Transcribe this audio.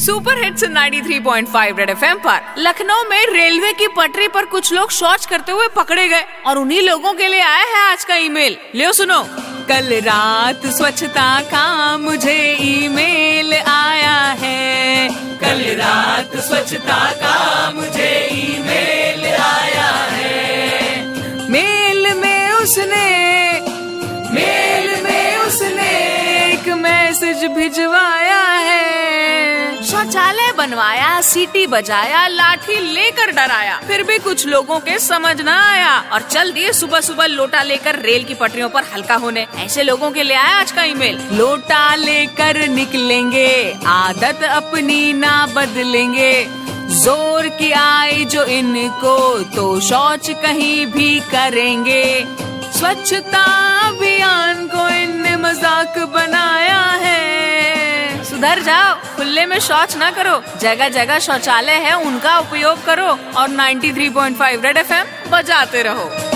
Super hits 93.5 red FM पर। लखनऊ में railway की पटरी पर कुछ लोग शौच करते हुए पकड़े गए और उन्हीं लोगों के लिए आया है आज का ईमेल। लियो सुनो। कल रात स्वच्छता का मुझे ईमेल आया है। कल रात स्वच्छता का मुझे ईमेल आया है। मेल में उसने, मेल में उसने एक मैसेज भिजवाया है शौचालय बनवाया, सीटी बजाया, लाठी लेकर डराया। फिर भी कुछ लोगों के समझ न आया और चल दिए सुबह सुबह लोटा लेकर रेल की पटरियों पर हल्का होने, ऐसे लोगों के लिए आया आज का ईमेल। लोटा लेकर निकलेंगे, आदत अपनी ना बदलेंगे। ज़ोर की आई जो इनको तो शौच कहीं भी करेंगे। स्वच्छता अभियान को सुधर जाओ, खुले में शौच ना करो। जगह जगह शौचालय है, उनका उपयोग करो और 93.5 रेड एफएम बजाते रहो।